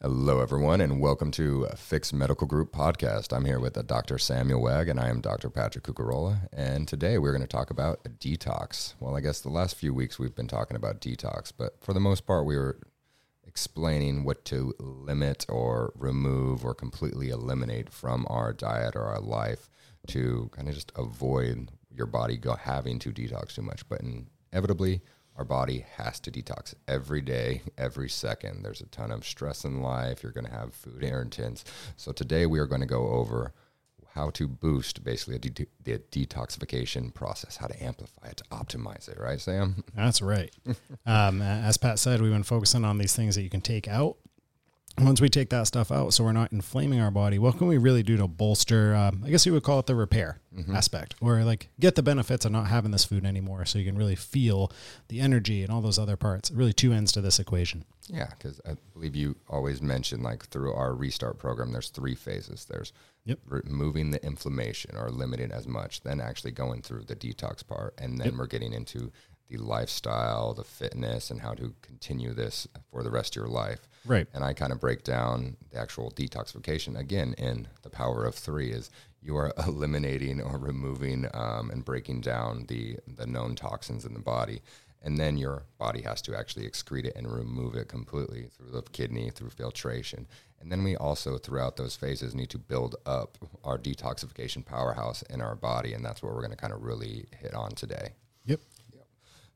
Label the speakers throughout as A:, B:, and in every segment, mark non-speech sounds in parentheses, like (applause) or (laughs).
A: Hello, everyone, and welcome to a Fix Medical Group podcast. I'm here with uh, Dr. Samuel Wagg, and I am Dr. Patrick Cucarola. And today we're going to talk about detox. Well, I guess the last few weeks we've been talking about detox, but for the most part, we were explaining what to limit or remove or completely eliminate from our diet or our life to kind of just avoid your body go having to detox too much. But inevitably, our body has to detox every day, every second. There's a ton of stress in life. You're going to have food irritants. So today we are going to go over how to boost basically de- the detoxification process, how to amplify it, to optimize it, right, Sam?
B: That's right. (laughs) um, as Pat said, we've been focusing on these things that you can take out once we take that stuff out, so we're not inflaming our body, what can we really do to bolster? Um, I guess you would call it the repair mm-hmm. aspect, or like get the benefits of not having this food anymore, so you can really feel the energy and all those other parts. Really, two ends to this equation.
A: Yeah, because I believe you always mentioned like through our restart program, there's three phases. There's yep. removing the inflammation or limiting as much, then actually going through the detox part, and then yep. we're getting into the lifestyle, the fitness, and how to continue this for the rest of your life.
B: Right.
A: And I kind of break down the actual detoxification again in the power of three is you are (laughs) eliminating or removing um, and breaking down the the known toxins in the body. And then your body has to actually excrete it and remove it completely through the kidney, through filtration. And then we also, throughout those phases, need to build up our detoxification powerhouse in our body. And that's what we're going to kind of really hit on today.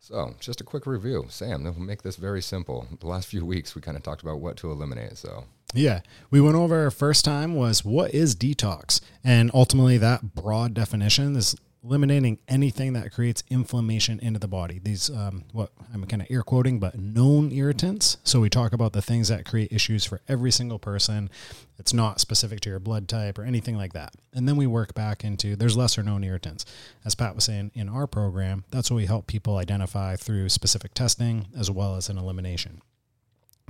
A: So, just a quick review. Sam, we'll make this very simple. The last few weeks, we kind of talked about what to eliminate. So,
B: yeah, we went over our first time was what is detox? And ultimately, that broad definition is eliminating anything that creates inflammation into the body. These, um, what I'm kind of air quoting, but known irritants. So we talk about the things that create issues for every single person. It's not specific to your blood type or anything like that. And then we work back into there's lesser known irritants. As Pat was saying in our program, that's what we help people identify through specific testing as well as an elimination.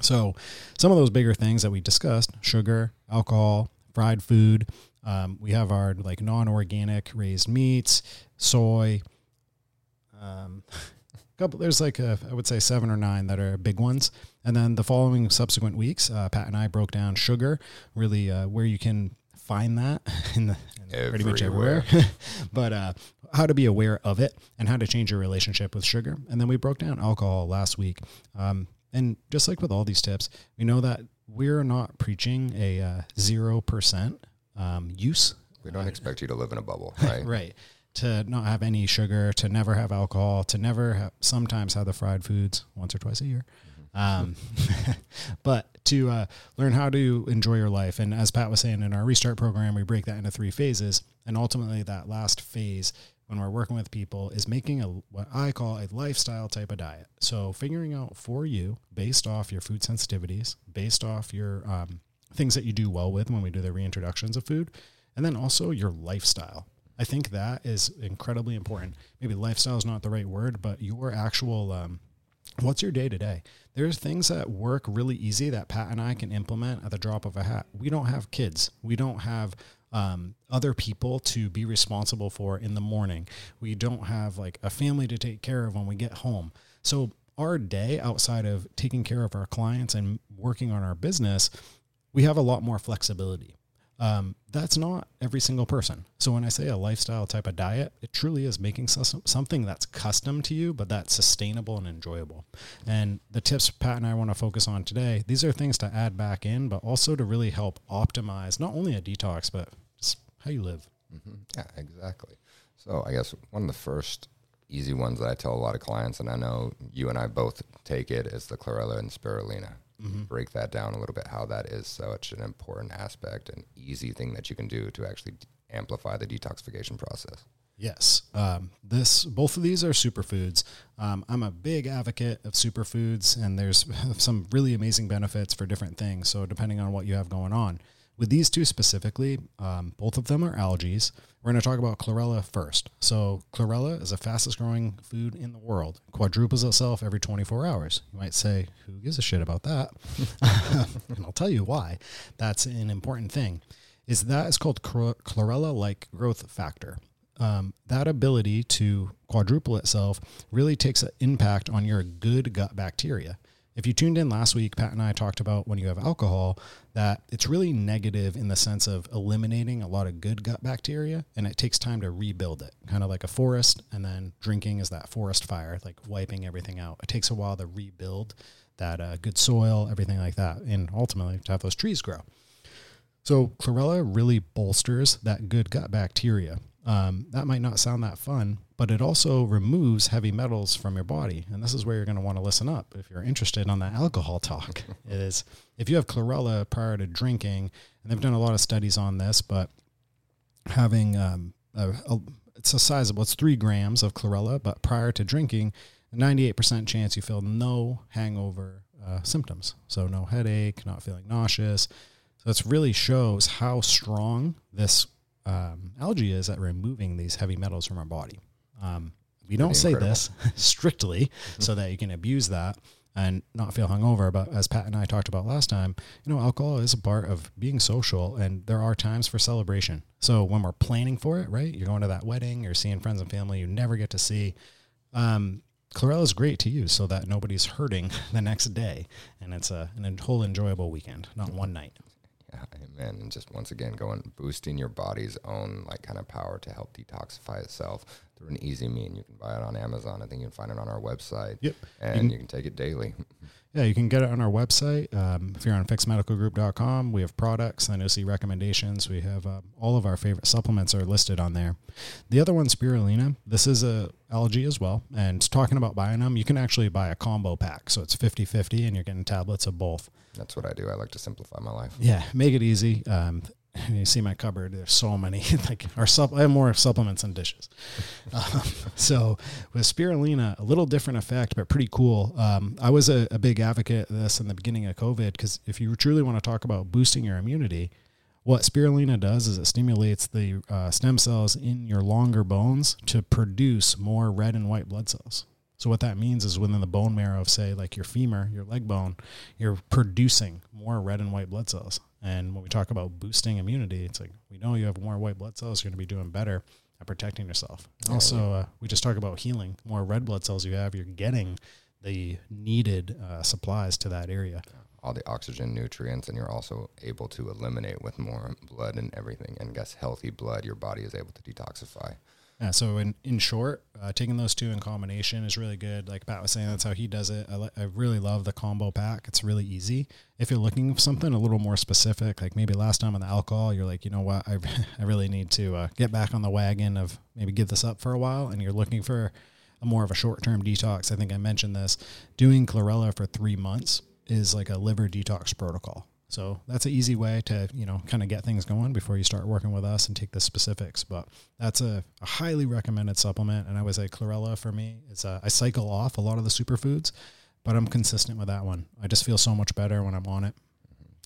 B: So, some of those bigger things that we discussed sugar, alcohol, fried food, um, we have our like non-organic raised meats, soy. Um, (laughs) couple there's like a, I would say seven or nine that are big ones, and then the following subsequent weeks, uh, Pat and I broke down sugar, really uh, where you can find that (laughs) in, the, in pretty much everywhere, (laughs) but uh, how to be aware of it and how to change your relationship with sugar, and then we broke down alcohol last week. Um, and just like with all these tips, we know that we're not preaching a uh, zero percent um, use.
A: We don't expect you to live in a bubble, (laughs) right?
B: right. To not have any sugar, to never have alcohol, to never have, sometimes have the fried foods once or twice a year. Um, (laughs) but to uh, learn how to enjoy your life. And as Pat was saying in our restart program, we break that into three phases. And ultimately, that last phase, when we're working with people, is making a what I call a lifestyle type of diet. So figuring out for you, based off your food sensitivities, based off your um, things that you do well with when we do the reintroductions of food, and then also your lifestyle. I think that is incredibly important. Maybe lifestyle is not the right word, but your actual um, what's your day to day? There's things that work really easy that Pat and I can implement at the drop of a hat. We don't have kids. We don't have um, other people to be responsible for in the morning. We don't have like a family to take care of when we get home. So our day outside of taking care of our clients and working on our business we have a lot more flexibility. Um, that's not every single person. So when I say a lifestyle type of diet, it truly is making something that's custom to you, but that's sustainable and enjoyable. And the tips Pat and I want to focus on today, these are things to add back in, but also to really help optimize not only a detox, but how you live.
A: Mm-hmm. Yeah, exactly. So I guess one of the first easy ones that I tell a lot of clients, and I know you and I both take it, is the chlorella and spirulina mm-hmm. break that down a little bit, how that is such an important aspect and easy thing that you can do to actually amplify the detoxification process.
B: Yes, um, this both of these are superfoods. Um, I'm a big advocate of superfoods, and there's (laughs) some really amazing benefits for different things. So depending on what you have going on, with these two specifically, um, both of them are algae. We're going to talk about chlorella first. So, chlorella is the fastest growing food in the world, quadruples itself every 24 hours. You might say, Who gives a shit about that? (laughs) and I'll tell you why. That's an important thing. Is that is called chlorella like growth factor. Um, that ability to quadruple itself really takes an impact on your good gut bacteria if you tuned in last week, Pat and I talked about when you have alcohol that it's really negative in the sense of eliminating a lot of good gut bacteria and it takes time to rebuild it, kind of like a forest. And then drinking is that forest fire, like wiping everything out. It takes a while to rebuild that uh, good soil, everything like that, and ultimately to have those trees grow. So chlorella really bolsters that good gut bacteria. Um, that might not sound that fun, but it also removes heavy metals from your body. And this is where you're going to want to listen up if you're interested on that alcohol talk. (laughs) is if you have chlorella prior to drinking, and they've done a lot of studies on this, but having um, a, a, it's a sizable, it's three grams of chlorella, but prior to drinking, 98% chance you feel no hangover uh, symptoms. So no headache, not feeling nauseous. So this really shows how strong this um, algae is at removing these heavy metals from our body. Um, we don't say incredible. this (laughs) strictly so that you can abuse that and not feel hungover. But as Pat and I talked about last time, you know, alcohol is a part of being social, and there are times for celebration. So when we're planning for it, right? You're going to that wedding, you're seeing friends and family you never get to see. Um, chlorella is great to use so that nobody's hurting (laughs) the next day, and it's a, a whole enjoyable weekend, not one night.
A: Yeah, amen. And just once again, going boosting your body's own like kind of power to help detoxify itself through an easy mean. You can buy it on Amazon. I think you can find it on our website.
B: Yep.
A: And you can, you can take it daily. (laughs)
B: Yeah, you can get it on our website. Um, if you're on fixedmedicalgroup.com, we have products see recommendations. We have uh, all of our favorite supplements are listed on there. The other one, spirulina. This is a algae as well. And talking about buying them, you can actually buy a combo pack. So it's 50-50 and you're getting tablets of both.
A: That's what I do. I like to simplify my life.
B: Yeah, make it easy. Um, you see my cupboard. There's so many. (laughs) like our sup, I have more supplements than dishes. (laughs) Um, so with spirulina, a little different effect, but pretty cool. Um, I was a, a, big advocate of this in the beginning of COVID because if you truly want to talk about boosting your immunity, what spirulina does is it stimulates the uh, stem cells in your longer bones to produce more red and white blood cells. So what that means is within the bone marrow of say like your femur, your leg bone, you're producing more red and white blood cells. And when we talk about boosting immunity, it's like we know you have more white blood cells, you're going to be doing better at protecting yourself. Yeah, also, yeah. Uh, we just talk about healing. More red blood cells you have, you're getting the needed uh, supplies to that area.
A: All the oxygen, nutrients, and you're also able to eliminate with more blood and everything. And guess healthy blood, your body is able to detoxify.
B: Yeah, so in, in short, uh, taking those two in combination is really good. Like Pat was saying, that's how he does it. I, I really love the combo pack. It's really easy. If you're looking for something a little more specific, like maybe last time on the alcohol, you're like, you know what, I, (laughs) I really need to uh, get back on the wagon of maybe give this up for a while, and you're looking for a more of a short term detox. I think I mentioned this. Doing chlorella for three months is like a liver detox protocol. So that's an easy way to, you know, kind of get things going before you start working with us and take the specifics. But that's a, a highly recommended supplement. And I would say chlorella for me is a, I cycle off a lot of the superfoods, but I'm consistent with that one. I just feel so much better when I'm on it.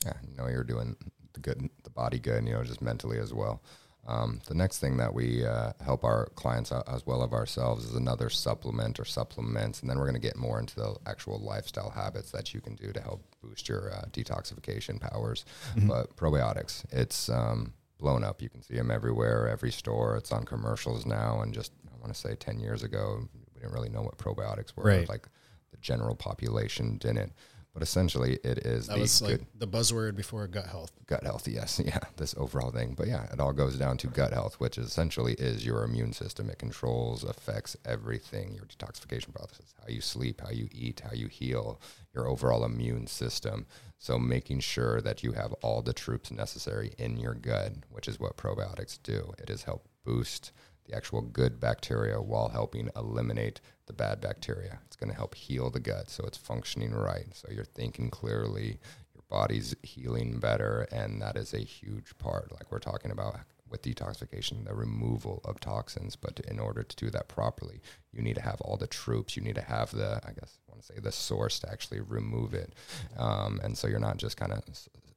A: Yeah, you know, you're doing the good, the body good, you know, just mentally as well. Um, the next thing that we uh, help our clients as well as ourselves is another supplement or supplements, and then we're going to get more into the actual lifestyle habits that you can do to help boost your uh, detoxification powers. Mm-hmm. But probiotics, it's um, blown up. You can see them everywhere, every store. It's on commercials now, and just I want to say ten years ago, we didn't really know what probiotics were.
B: Right.
A: Like the general population didn't. But essentially, it is
B: that
A: the
B: was like the buzzword before gut health.
A: Gut health, yes, (laughs) yeah, this overall thing. But yeah, it all goes down to gut health, which essentially is your immune system. It controls, affects everything: your detoxification process, how you sleep, how you eat, how you heal, your overall immune system. So making sure that you have all the troops necessary in your gut, which is what probiotics do. It is help boost the actual good bacteria while helping eliminate the bad bacteria. It's going to help heal the gut so it's functioning right. So you're thinking clearly, your body's healing better, and that is a huge part. Like we're talking about with detoxification, the removal of toxins. But in order to do that properly, you need to have all the troops. You need to have the, I guess, I want to say the source to actually remove it. Um, and so you're not just kind of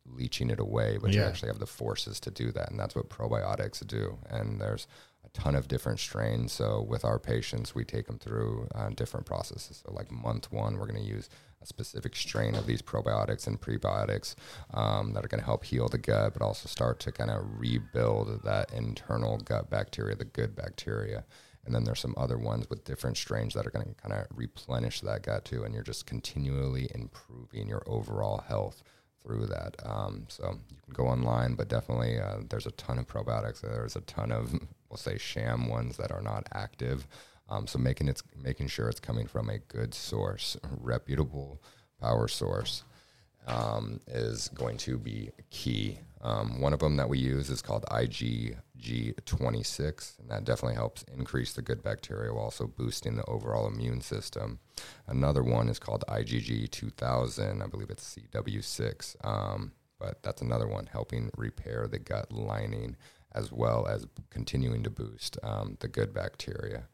A: leeching it away, but yeah. you actually have the forces to do that. And that's what probiotics do. And there's ton of different strains. So with our patients, we take them through uh, different processes. So like month one, we're going to use a specific strain of these probiotics and prebiotics um, that are going to help heal the gut, but also start to kind of rebuild that internal gut bacteria, the good bacteria. And then there's some other ones with different strains that are going to kind of replenish that gut too. And you're just continually improving your overall health through that. Um, so you can go online, but definitely uh, there's a ton of probiotics. There's a ton of, (laughs) we'll say, sham ones that are not active. Um, so making it, making sure it's coming from a good source, reputable power source, um, is going to be key. Um, one of them that we use is called IgG26, and that definitely helps increase the good bacteria while also boosting the overall immune system. Another one is called IgG2000. I believe it's CW6, um, but that's another one helping repair the gut lining as well as continuing to boost um, the good bacteria.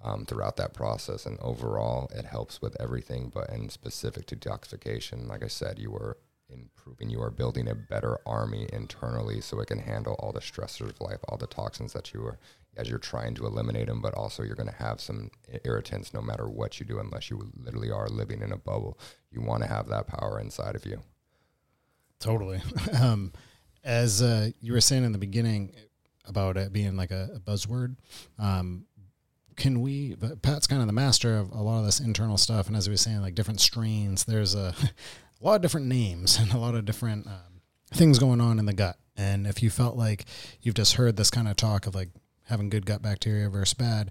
A: Um, throughout that process. And overall, it helps with everything, but in specific to detoxification, like I said, you were improving, you are building a better army internally so it can handle all the stressors of life, all the toxins that you are, as you're trying to eliminate them, but also you're going to have some irritants no matter what you do, unless you literally are living in a bubble. You want to have that power inside of you.
B: Totally. (laughs) um, as uh, you were saying in the beginning about it being like a, a buzzword, um, can we pat's kind of the master of a lot of this internal stuff and as we were saying like different strains there's a, (laughs) a lot of different names (laughs) and a lot of different um, things going on in the gut. And if you felt like you've just heard this kind of talk of like having good gut bacteria versus bad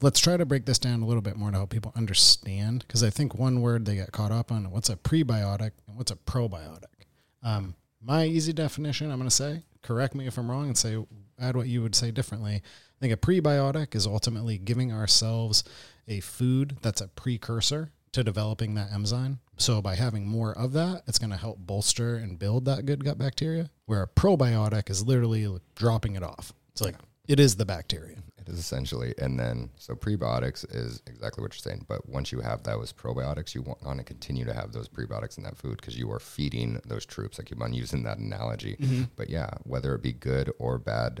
B: let's try to break this down a little bit more to help people understand. Because i think one word they get caught up on what's a prebiotic and what's a probiotic? Um, my easy definition i'm going to say correct me if i'm wrong and say add what you would say differently. I think a prebiotic is ultimately giving ourselves a food that's a precursor to developing that enzyme. So by having more of that, it's going to help bolster and build that good gut bacteria. Where a probiotic is literally dropping it off. It's like it is the bacteria.
A: It is essentially, and then so prebiotics is exactly what you're saying. But once you have those probiotics, you want to continue to have those prebiotics in that food because you are feeding those troops. I keep on using that analogy, mm-hmm. but yeah, whether it be good or bad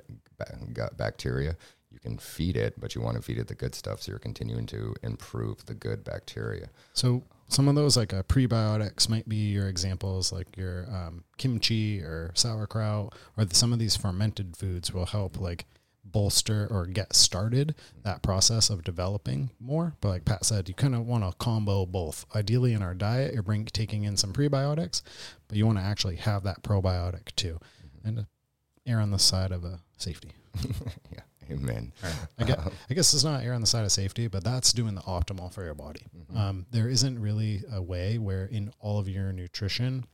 A: gut bacteria, you can feed it, but you want to feed it the good stuff, so you're continuing to improve the good bacteria.
B: So some of those like uh, prebiotics might be your examples, like your um, kimchi or sauerkraut, or the, some of these fermented foods will help like bolster or get started that process of developing more. But like Pat said, you kind of want to combo both. Ideally, in our diet, you're bring, taking in some prebiotics, but you want to actually have that probiotic too, mm-hmm. and err on the side of a safety. (laughs)
A: yeah. Amen.
B: I, guess, I guess it's not err on the side of safety, but that's doing the optimal for your body. Mm-hmm. Um, there isn't really a way where in all of your nutrition,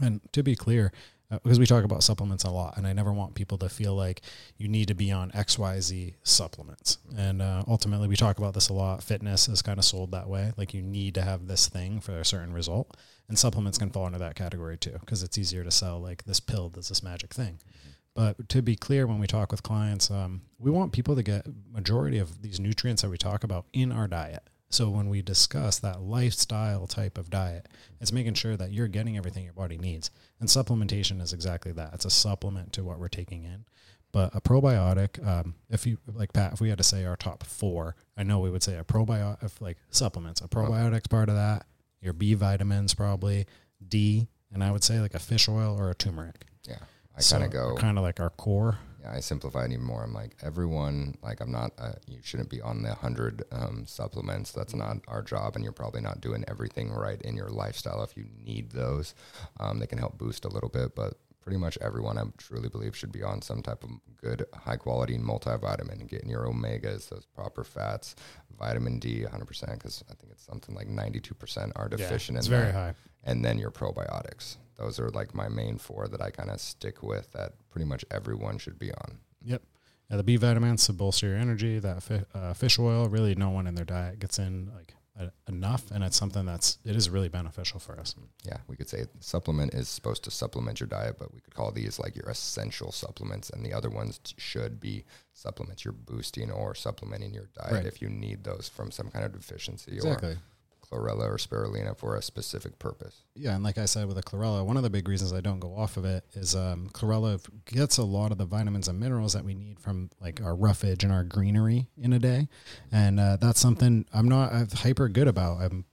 B: and to be clear, uh, because we talk about supplements a lot, and I never want people to feel like you need to be on X, Y, Z supplements. And uh, ultimately, we talk about this a lot. Fitness is kind of sold that way, like you need to have this thing for a certain result, and supplements can fall into that category too, because it's easier to sell like this pill that's this magic thing. Mm-hmm. But to be clear, when we talk with clients, um, we want people to get majority of these nutrients that we talk about in our diet. So when we discuss that lifestyle type of diet, it's making sure that you're getting everything your body needs. And supplementation is exactly that. It's a supplement to what we're taking in. But a probiotic, um, if you like Pat, if we had to say our top four, I know we would say a probiotic, like supplements, a probiotics part of that, your B vitamins probably, D, and I would say like a fish oil or a turmeric.
A: Yeah. I so kind of go
B: kind of like our core.
A: Yeah, I simplify it even more. I'm like everyone. Like I'm not. Uh, you shouldn't be on the hundred um, supplements. That's not our job, and you're probably not doing everything right in your lifestyle. If you need those, um, they can help boost a little bit. But pretty much everyone, I truly believe, should be on some type of good, high quality multivitamin and getting your omegas, those proper fats, vitamin D, 100 percent. Because I think it's something like 92 percent are deficient.
B: Yeah, it's
A: in
B: very
A: that.
B: high.
A: And then your probiotics those are like my main four that I kind of stick with that pretty much everyone should be on.
B: Yep. Yeah, the B vitamins to bolster your energy. That fi- uh, fish oil, really, no one in their diet gets in like enough, and it's something that's it is really beneficial for us.
A: Yeah, we could say supplement is supposed to supplement your diet, but we could call these like your essential supplements, and the other ones t- should be supplements you're boosting or supplementing your diet right. if you need those from some kind of deficiency
B: exactly.
A: Or chlorella or spirulina for a specific purpose.
B: Yeah, and like I said with the chlorella, one of the big reasons I don't go off of it is um, chlorella gets a lot of the vitamins and minerals that we need from like our roughage and our greenery in a day, and uh, that's something I'm not I'm hyper good about. I'm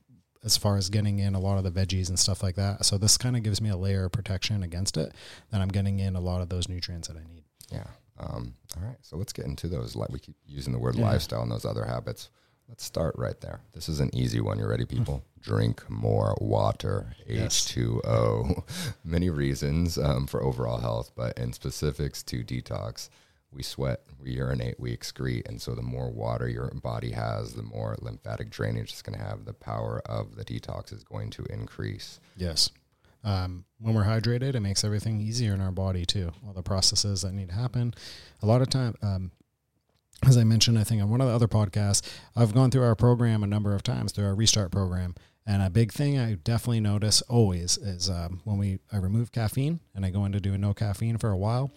B: as far as getting in a lot of the veggies and stuff like that. So this kind of gives me a layer of protection against it. That I'm getting in a lot of those nutrients that I need.
A: Yeah. Um, all right, so let's get into those. Like we keep using the word
B: Yeah.
A: lifestyle and those other habits. Let's start right there. This is an easy one. You ready, people? Drink more water.
B: Yes.
A: H2O. (laughs) Many reasons um, for overall health, but in specifics to detox, we sweat, we urinate, we excrete, and so the more water your body has, the more lymphatic drainage it's going to have. The power of the detox is going to increase.
B: Yes. Um, when we're hydrated, it makes everything easier in our body too. All the processes that need to happen. A lot of time, um, as I mentioned, I think on one of the other podcasts, I've gone through our program a number of times through our restart program. And a big thing I definitely notice always is um, when we I remove caffeine and I go into doing no caffeine for a while,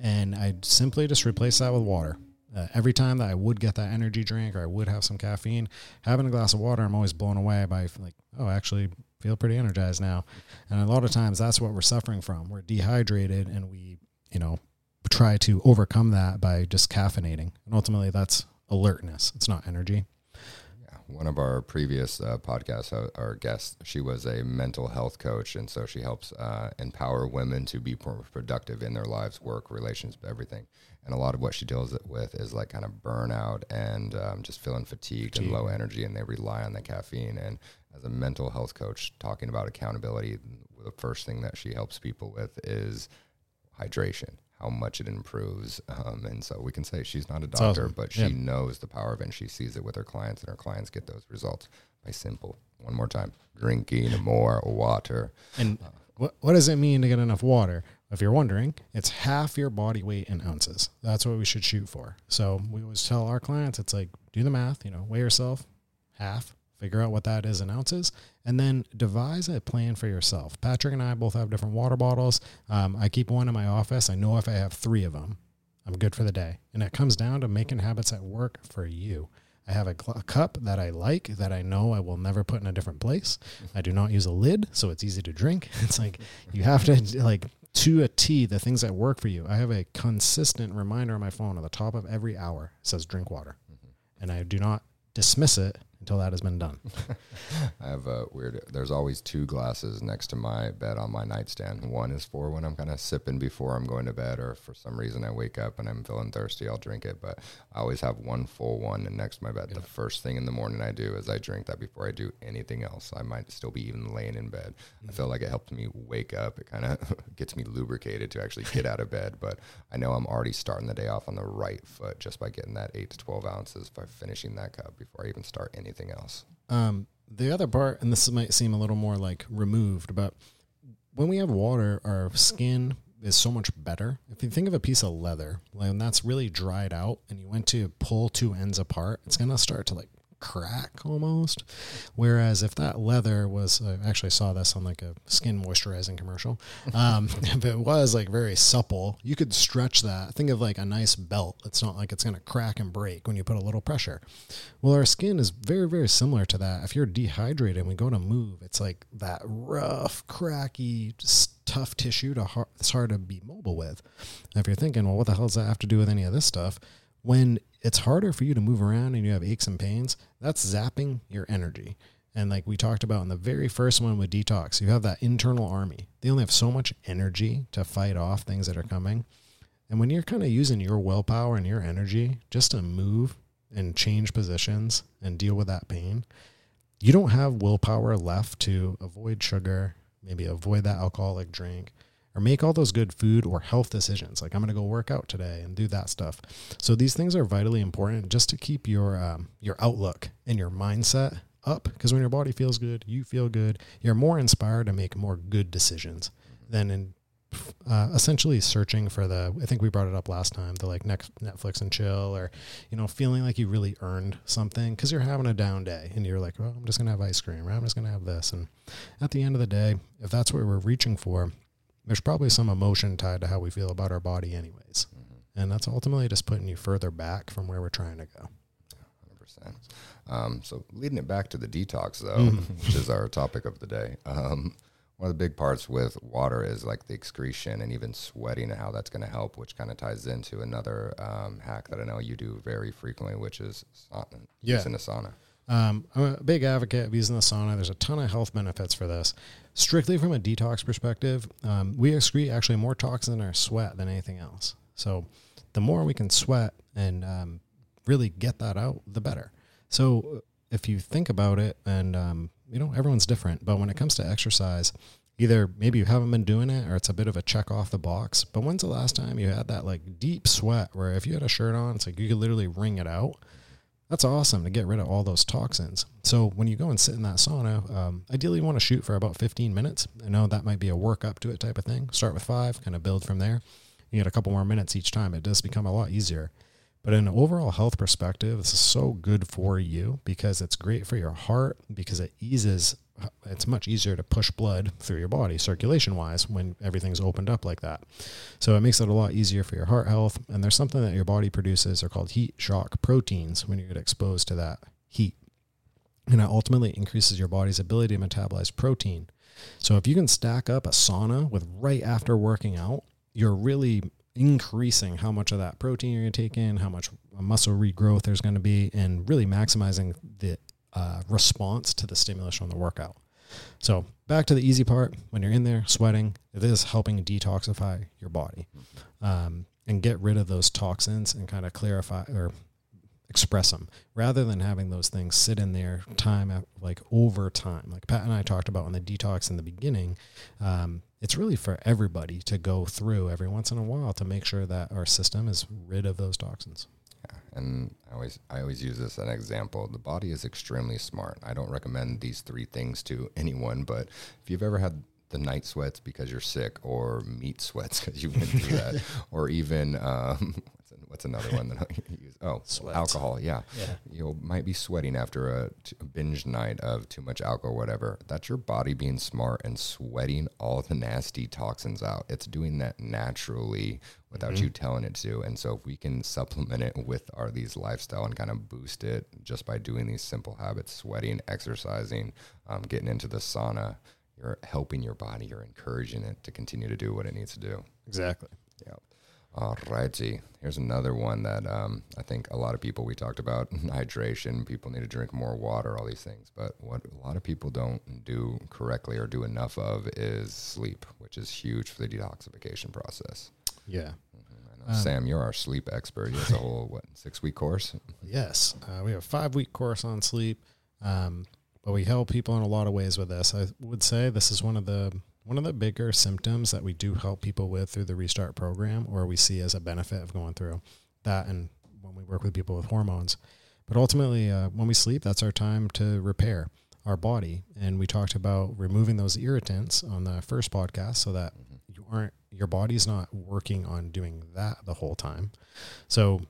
B: and I simply just replace that with water. Uh, every time that I would get that energy drink or I would have some caffeine, having a glass of water, I'm always blown away by like, oh, I actually feel pretty energized now. And a lot of times that's what we're suffering from. We're dehydrated and we, you know, try to overcome that by just caffeinating. And ultimately that's alertness. It's not energy.
A: Yeah, one of our previous uh, podcasts, uh, our guest, she was a mental health coach, and so she helps uh, empower women to be more productive in their lives, work, relations, everything. And a lot of what she deals with is like kind of burnout and um, just feeling fatigued and low energy, and they rely on the caffeine. And as a mental health coach, talking about accountability, the first thing that she helps people with is hydration, how much it improves. Um, and so we can say she's not a doctor,
B: awesome.
A: but she
B: Yeah.
A: knows the power of it and she sees it with her clients, and her clients get those results by simple, one more time, drinking more water.
B: And what, what does it mean to get enough water? If you're wondering, it's half your body weight in ounces. That's what we should shoot for. So we always tell our clients, it's like, do the math, you know, weigh yourself half, figure out what that is in ounces, and then devise a plan for yourself. Patrick and I both have different water bottles. Um, I keep one in my office. I know if I have three of them, I'm good for the day. And it comes down to making habits that work for you. I have a, a cup that I like that I know I will never put in a different place. I do not use a lid, so it's easy to drink. (laughs) It's like you have to like to a T the things that work for you. I have a consistent reminder on my phone at the top of every hour says drink water, and I do not dismiss it until that has been done. (laughs)
A: I have a weird, there's always two glasses next to my bed on my nightstand. One is for when I'm kind of sipping before I'm going to bed, or for some reason I wake up and I'm feeling thirsty, I'll drink it. But I always have one full one and next to my bed. The first thing in the morning I do is I drink that before I do anything else. I might still be even laying in bed. I feel like it helps me wake up. It kind of (laughs) gets me lubricated to actually get out of bed. But I know I'm already starting the day off on the right foot just by getting that eight to 12 ounces by finishing that cup before I even start anything else.
B: Um, the other part, and this might seem a little more like removed, but when we have water, our skin is so much better. If you think of a piece of leather, when that's really dried out and you went to pull two ends apart, it's to start to like crack almost. Whereas if that leather was, I actually saw this on like a skin moisturizing commercial. Um, (laughs) if it was like very supple, you could stretch that. Think of like a nice belt. It's not like it's going to crack and break when you put a little pressure. Well, our skin is very, very similar to that. If you're dehydrated and we go to move, it's like that rough, cracky, tough tissue to hard, it's hard to be mobile with. And if you're thinking, well, what the hell does that have to do with any of this stuff? When it's harder for you to move around and you have aches and pains, that's zapping your energy. And like we talked about in the very first one with detox, you have that internal army. They only have so much energy to fight off things that are coming. And when you're kind of using your willpower and your energy just to move and change positions and deal with that pain, you don't have willpower left to avoid sugar, maybe avoid that alcoholic drink, or make all those good food or health decisions. Like I'm going to go work out today and do that stuff. So these things are vitally important just to keep your um, your outlook and your mindset up. Because when your body feels good, you feel good. You're more inspired to make more good decisions than in uh, essentially searching for the i think we brought it up last time the like next netflix and chill or you know feeling like you really earned something because you're having a down day and you're like well i'm just gonna have ice cream or i'm just gonna have this and at the end of the day if that's what we're reaching for there's probably some emotion tied to how we feel about our body anyways and that's ultimately just putting you further back from where we're trying to go
A: Hundred percent. Um, so leading it back to the detox, though, (laughs) which is our topic of the day. Um, one of the big parts with water is like the excretion and even sweating and how that's going to help, which kind of ties into another um, hack that I know you do very frequently, which is sauna,
B: Yeah.
A: using a sauna.
B: Um, I'm a big advocate of using the sauna. There's a ton of health benefits for this. Strictly from a detox perspective, um, we excrete actually more toxins in our sweat than anything else. So the more we can sweat and um, really get that out, the better. So if you think about it, and um, you know everyone's different, but when it comes to exercise, either maybe you haven't been doing it or it's a bit of a check off the box. But when's the last time you had that like deep sweat where if you had a shirt on, it's like you could literally wring it out? That's awesome to get rid of all those toxins. So when you go and sit in that sauna, um, ideally you want to shoot for about 15 minutes. I know that might be a work up to it type of thing. Start with five, kind of build from there. You get a couple more minutes each time. It does become a lot easier. But in an overall health perspective, this is so good for you because it's great for your heart because it eases it's much easier to push blood through your body circulation wise when everything's opened up like that. So it makes it a lot easier for your heart health. And there's something that your body produces, are called heat shock proteins when you get exposed to that heat. And it ultimately increases your body's ability to metabolize protein. So if you can stack up a sauna with right after working out, you're really increasing how much of that protein you're going to take in, how much muscle regrowth there's going to be, and really maximizing the uh, response to the stimulus on the workout. So back to the easy part. When you're in there sweating, it is helping detoxify your body um, and get rid of those toxins and kind of clarify or express them rather than having those things sit in there time like over time. Like Pat and I talked about on the detox in the beginning. Um, it's really for everybody to go through every once in a while to make sure that our system is rid of those toxins.
A: Yeah, and I always I always use this as an example. The body is extremely smart. I don't recommend these three things to (laughs) anyone, but if you've ever had the night sweats because you're sick, or meat sweats (laughs) because you went through that, (laughs) or even um, what's another one that I (laughs) use? Oh, Sweat. alcohol. Yeah. yeah. You might be sweating after a, t- a binge night of too much alcohol, whatever. That's your body being smart and sweating all the nasty toxins out. It's doing that naturally without mm-hmm. you telling it to. And so if we can supplement it with our these lifestyle and kind of boost it just by doing these simple habits, sweating, exercising, um, getting into the sauna, you're helping your body, you're encouraging it to continue to do what it needs to do.
B: Exactly.
A: Yeah. All righty. Here's another one that um, I think a lot of people, we talked about (laughs) hydration. People need to drink more water, all these things. But what a lot of people don't do correctly or do enough of is sleep, which is huge for the detoxification process.
B: Yeah.
A: Mm-hmm. Um, Sam, you're our sleep expert. You have a (laughs) whole, what, six week course?
B: Yes. Uh, we have a five week course on sleep. Um, but we help people in a lot of ways with this. I would say this is one of the one of the bigger symptoms that we do help people with through the restart program or we see as a benefit of going through that and when we work with people with hormones but ultimately uh, when we sleep that's our time to repair our body. And we talked about removing those irritants on the first podcast so that mm-hmm. you aren't your body's not working on doing that the whole time. So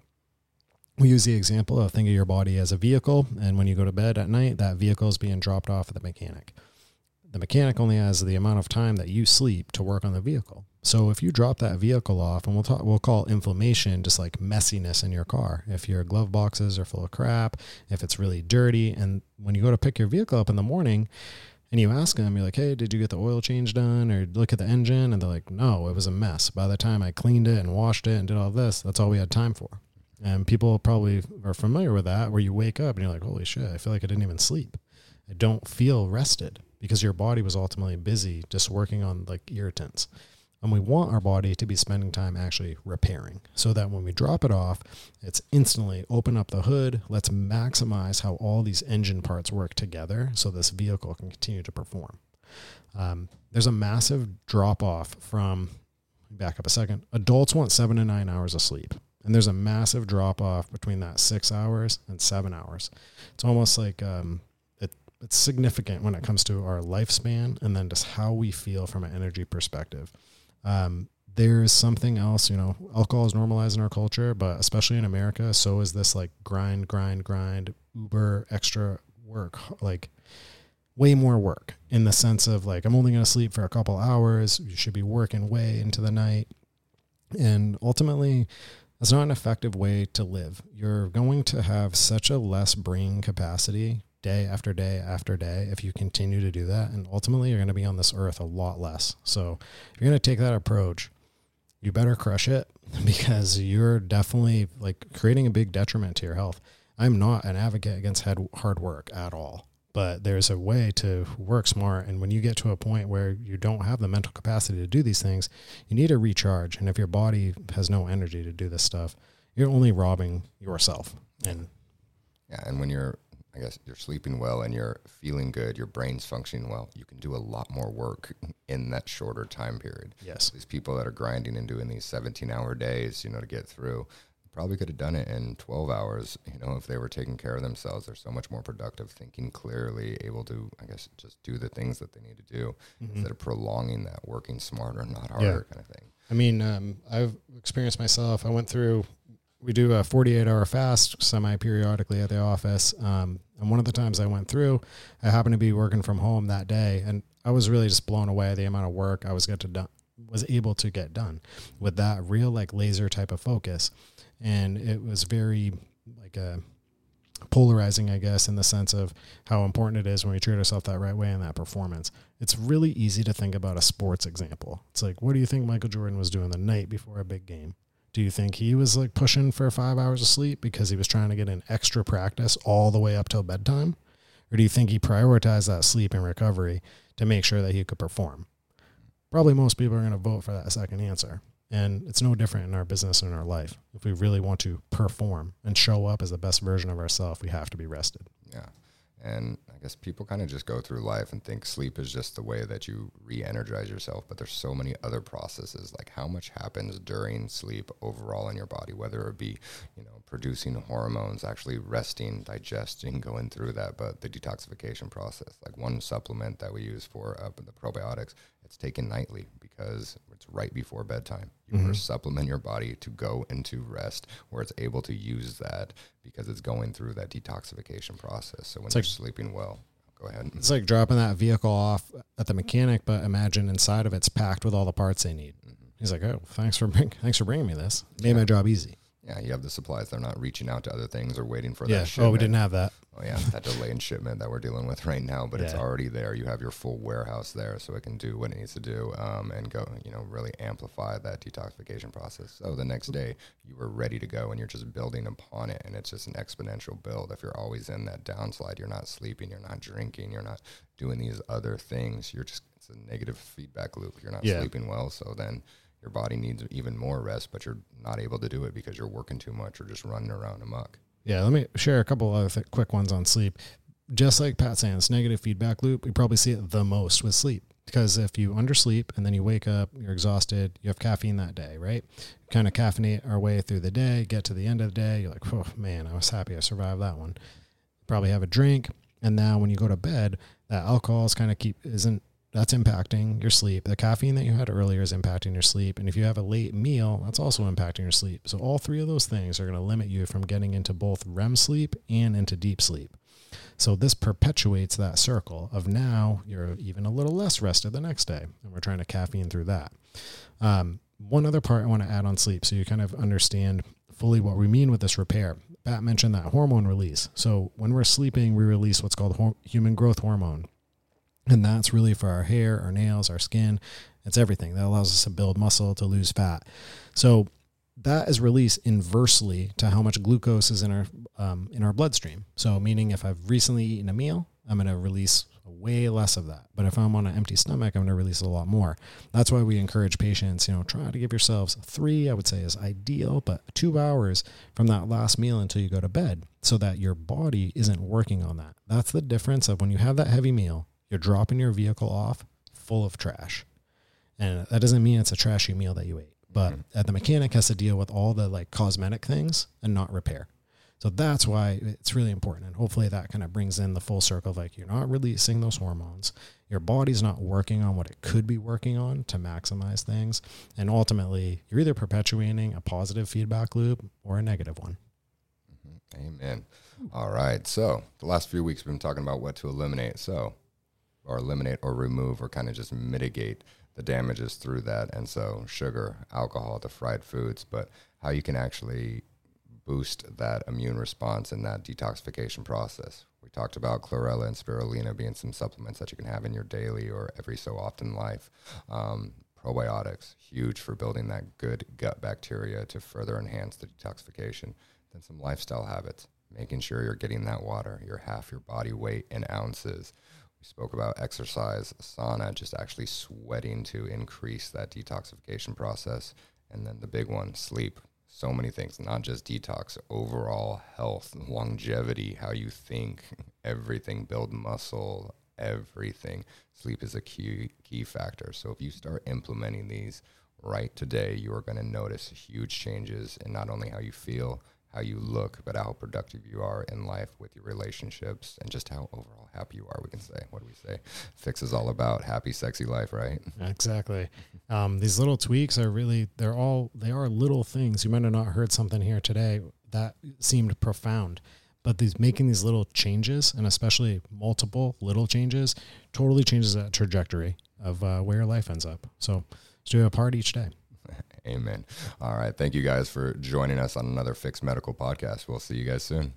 B: we use the example of think of your body as a vehicle and when you go to bed at night that vehicle is being dropped off at the mechanic the mechanic only has the amount of time that you sleep to work on the vehicle. So if you drop that vehicle off, and we'll talk, we'll call inflammation just like messiness in your car. If your glove boxes are full of crap, if it's really dirty, and when you go to pick your vehicle up in the morning, and you ask them, you're like, "Hey, did you get the oil change done?" Or look at the engine, and they're like, "No, it was a mess." By the time I cleaned it and washed it and did all this, that's all we had time for. And people probably are familiar with that, where you wake up and you're like, "Holy shit, I feel like I didn't even sleep. I don't feel rested." Because your body was ultimately busy just working on like irritants. And we want our body to be spending time actually repairing so that when we drop it off, it's instantly open up the hood. Let's maximize how all these engine parts work together so this vehicle can continue to perform. Um, there's a massive drop off from, back up a second, adults want seven to nine hours of sleep. And there's a massive drop off between that six hours and seven hours. It's almost like um, it's significant when it comes to our lifespan and then just how we feel from an energy perspective. Um, there's something else, you know, alcohol is normalized in our culture, but especially in America, so is this like grind, grind, grind, uber extra work, like way more work in the sense of like, I'm only going to sleep for a couple hours. You should be working way into the night. And ultimately, that's not an effective way to live. You're going to have such a less brain capacity day after day after day if you continue to do that. And ultimately, you're going to be on this earth a lot less. So if you're going to take that approach, you better crush it (laughs) because you're definitely like creating a big detriment to your health. I'm not an advocate against hard work at all. but there's a way to work smart. And when you get to a point where you don't have the mental capacity to do these things, you need to recharge. And if your body has no energy to do this stuff, you're only robbing yourself. And
A: yeah, and when you're I guess you're sleeping well and you're feeling good, your brain's functioning well, you can do a lot more work in that shorter time period.
B: Yes.
A: These people that are grinding and doing these 17 hour days, you know, to get through, probably could have done it in 12 hours, you know, if they were taking care of themselves. They're so much more productive, thinking clearly, able to, I guess, just do the things that they need to do mm-hmm. instead of prolonging that working smarter, not harder yeah. kind of thing.
B: I mean, um, I've experienced myself. I went through we do a 48 hour fast semi periodically at the office. Um, and one of the times I went through, I happened to be working from home that day, and I was really just blown away the amount of work I was get to done was able to get done with that real like laser type of focus, and it was very like a uh, polarizing, I guess, in the sense of how important it is when we treat ourselves that right way in that performance. It's really easy to think about a sports example. It's like, what do you think Michael Jordan was doing the night before a big game? Do you think he was like pushing for five hours of sleep because he was trying to get an extra practice all the way up till bedtime? Or do you think he prioritized that sleep and recovery to make sure that he could perform? Probably most people are going to vote for that second answer. And it's no different in our business and in our life. If we really want to perform and show up as the best version of ourselves, we have to be rested.
A: Yeah. And I guess people kind of just go through life and think sleep is just the way that you re-energize yourself, but there's so many other processes. Like how much happens during sleep overall in your body, whether it be, you know, producing hormones, actually resting, digesting, going through that, but the detoxification process. Like one supplement that we use for uh, the probiotics, it's taken nightly because it's right before bedtime. You mm-hmm. supplement your body to go into rest where it's able to use that because it's going through that detoxification process. So when it's you're like, sleeping well, go ahead.
B: It's like dropping that vehicle off at the mechanic, but imagine inside of it's packed with all the parts they need. Mm-hmm. He's like, "Oh, thanks for bring, thanks for bringing me this. Made yeah. my job easy."
A: Yeah, you have the supplies. They're not reaching out to other things or waiting for
B: yeah.
A: that. Shipment.
B: Oh, we didn't have that.
A: Oh yeah, that delay in shipment that we're dealing with (laughs) right now, but yeah. it's already there. You have your full warehouse there, so it can do what it needs to do um, and go. You know, really amplify that detoxification process. So the next day you were ready to go, and you're just building upon it, and it's just an exponential build. If you're always in that downslide, you're not sleeping, you're not drinking, you're not doing these other things. You're just it's a negative feedback loop. You're not yeah. sleeping well, so then your body needs even more rest, but you're not able to do it because you're working too much or just running around amok.
B: Yeah, let me share a couple other th- quick ones on sleep. Just like Pat Sands, negative feedback loop, we probably see it the most with sleep. Because if you undersleep and then you wake up, you're exhausted, you have caffeine that day, right? Kind of caffeinate our way through the day, get to the end of the day, you're like, oh man, I was happy I survived that one. Probably have a drink. And now when you go to bed, that alcohol is kind of keep isn't that's impacting your sleep. The caffeine that you had earlier is impacting your sleep. And if you have a late meal, that's also impacting your sleep. So, all three of those things are going to limit you from getting into both REM sleep and into deep sleep. So, this perpetuates that circle of now you're even a little less rested the next day. And we're trying to caffeine through that. Um, one other part I want to add on sleep so you kind of understand fully what we mean with this repair. Pat mentioned that hormone release. So, when we're sleeping, we release what's called human growth hormone and that's really for our hair, our nails, our skin. It's everything that allows us to build muscle, to lose fat. So that is released inversely to how much glucose is in our um, in our bloodstream. So meaning if I've recently eaten a meal, I'm going to release way less of that. But if I'm on an empty stomach, I'm going to release a lot more. That's why we encourage patients, you know, try to give yourselves three, I would say is ideal, but two hours from that last meal until you go to bed so that your body isn't working on that. That's the difference of when you have that heavy meal you're dropping your vehicle off full of trash. And that doesn't mean it's a trashy meal that you ate, but mm-hmm. the mechanic has to deal with all the like cosmetic things and not repair. So that's why it's really important. And hopefully that kind of brings in the full circle of like you're not releasing those hormones. Your body's not working on what it could be working on to maximize things. And ultimately, you're either perpetuating a positive feedback loop or a negative one.
A: Mm-hmm. Amen. All right. So the last few weeks we've been talking about what to eliminate. So or eliminate or remove or kind of just mitigate the damages through that. And so sugar, alcohol, the fried foods, but how you can actually boost that immune response and that detoxification process. We talked about chlorella and spirulina being some supplements that you can have in your daily or every so often life. Um, probiotics, huge for building that good gut bacteria to further enhance the detoxification. Then some lifestyle habits making sure you're getting that water, you're half your body weight in ounces. We spoke about exercise, sauna, just actually sweating to increase that detoxification process. And then the big one, sleep. So many things, not just detox, overall health, longevity, how you think, everything, build muscle, everything. Sleep is a key key factor. So if you start implementing these right today, you are going to notice huge changes in not only how you feel, how you look, but how productive you are in life with your relationships and just how overall happy you are. We can say, what do we say? Fix is all about happy, sexy life, right?
B: Exactly. Um, these little tweaks are really, they're all, they are little things. You might have not heard something here today that seemed profound, but these making these little changes and especially multiple little changes totally changes that trajectory of uh, where your life ends up. So do a part each day.
A: Amen. All right. Thank you guys for joining us on another Fix Medical podcast. We'll see you guys soon.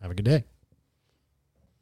B: Have a good day.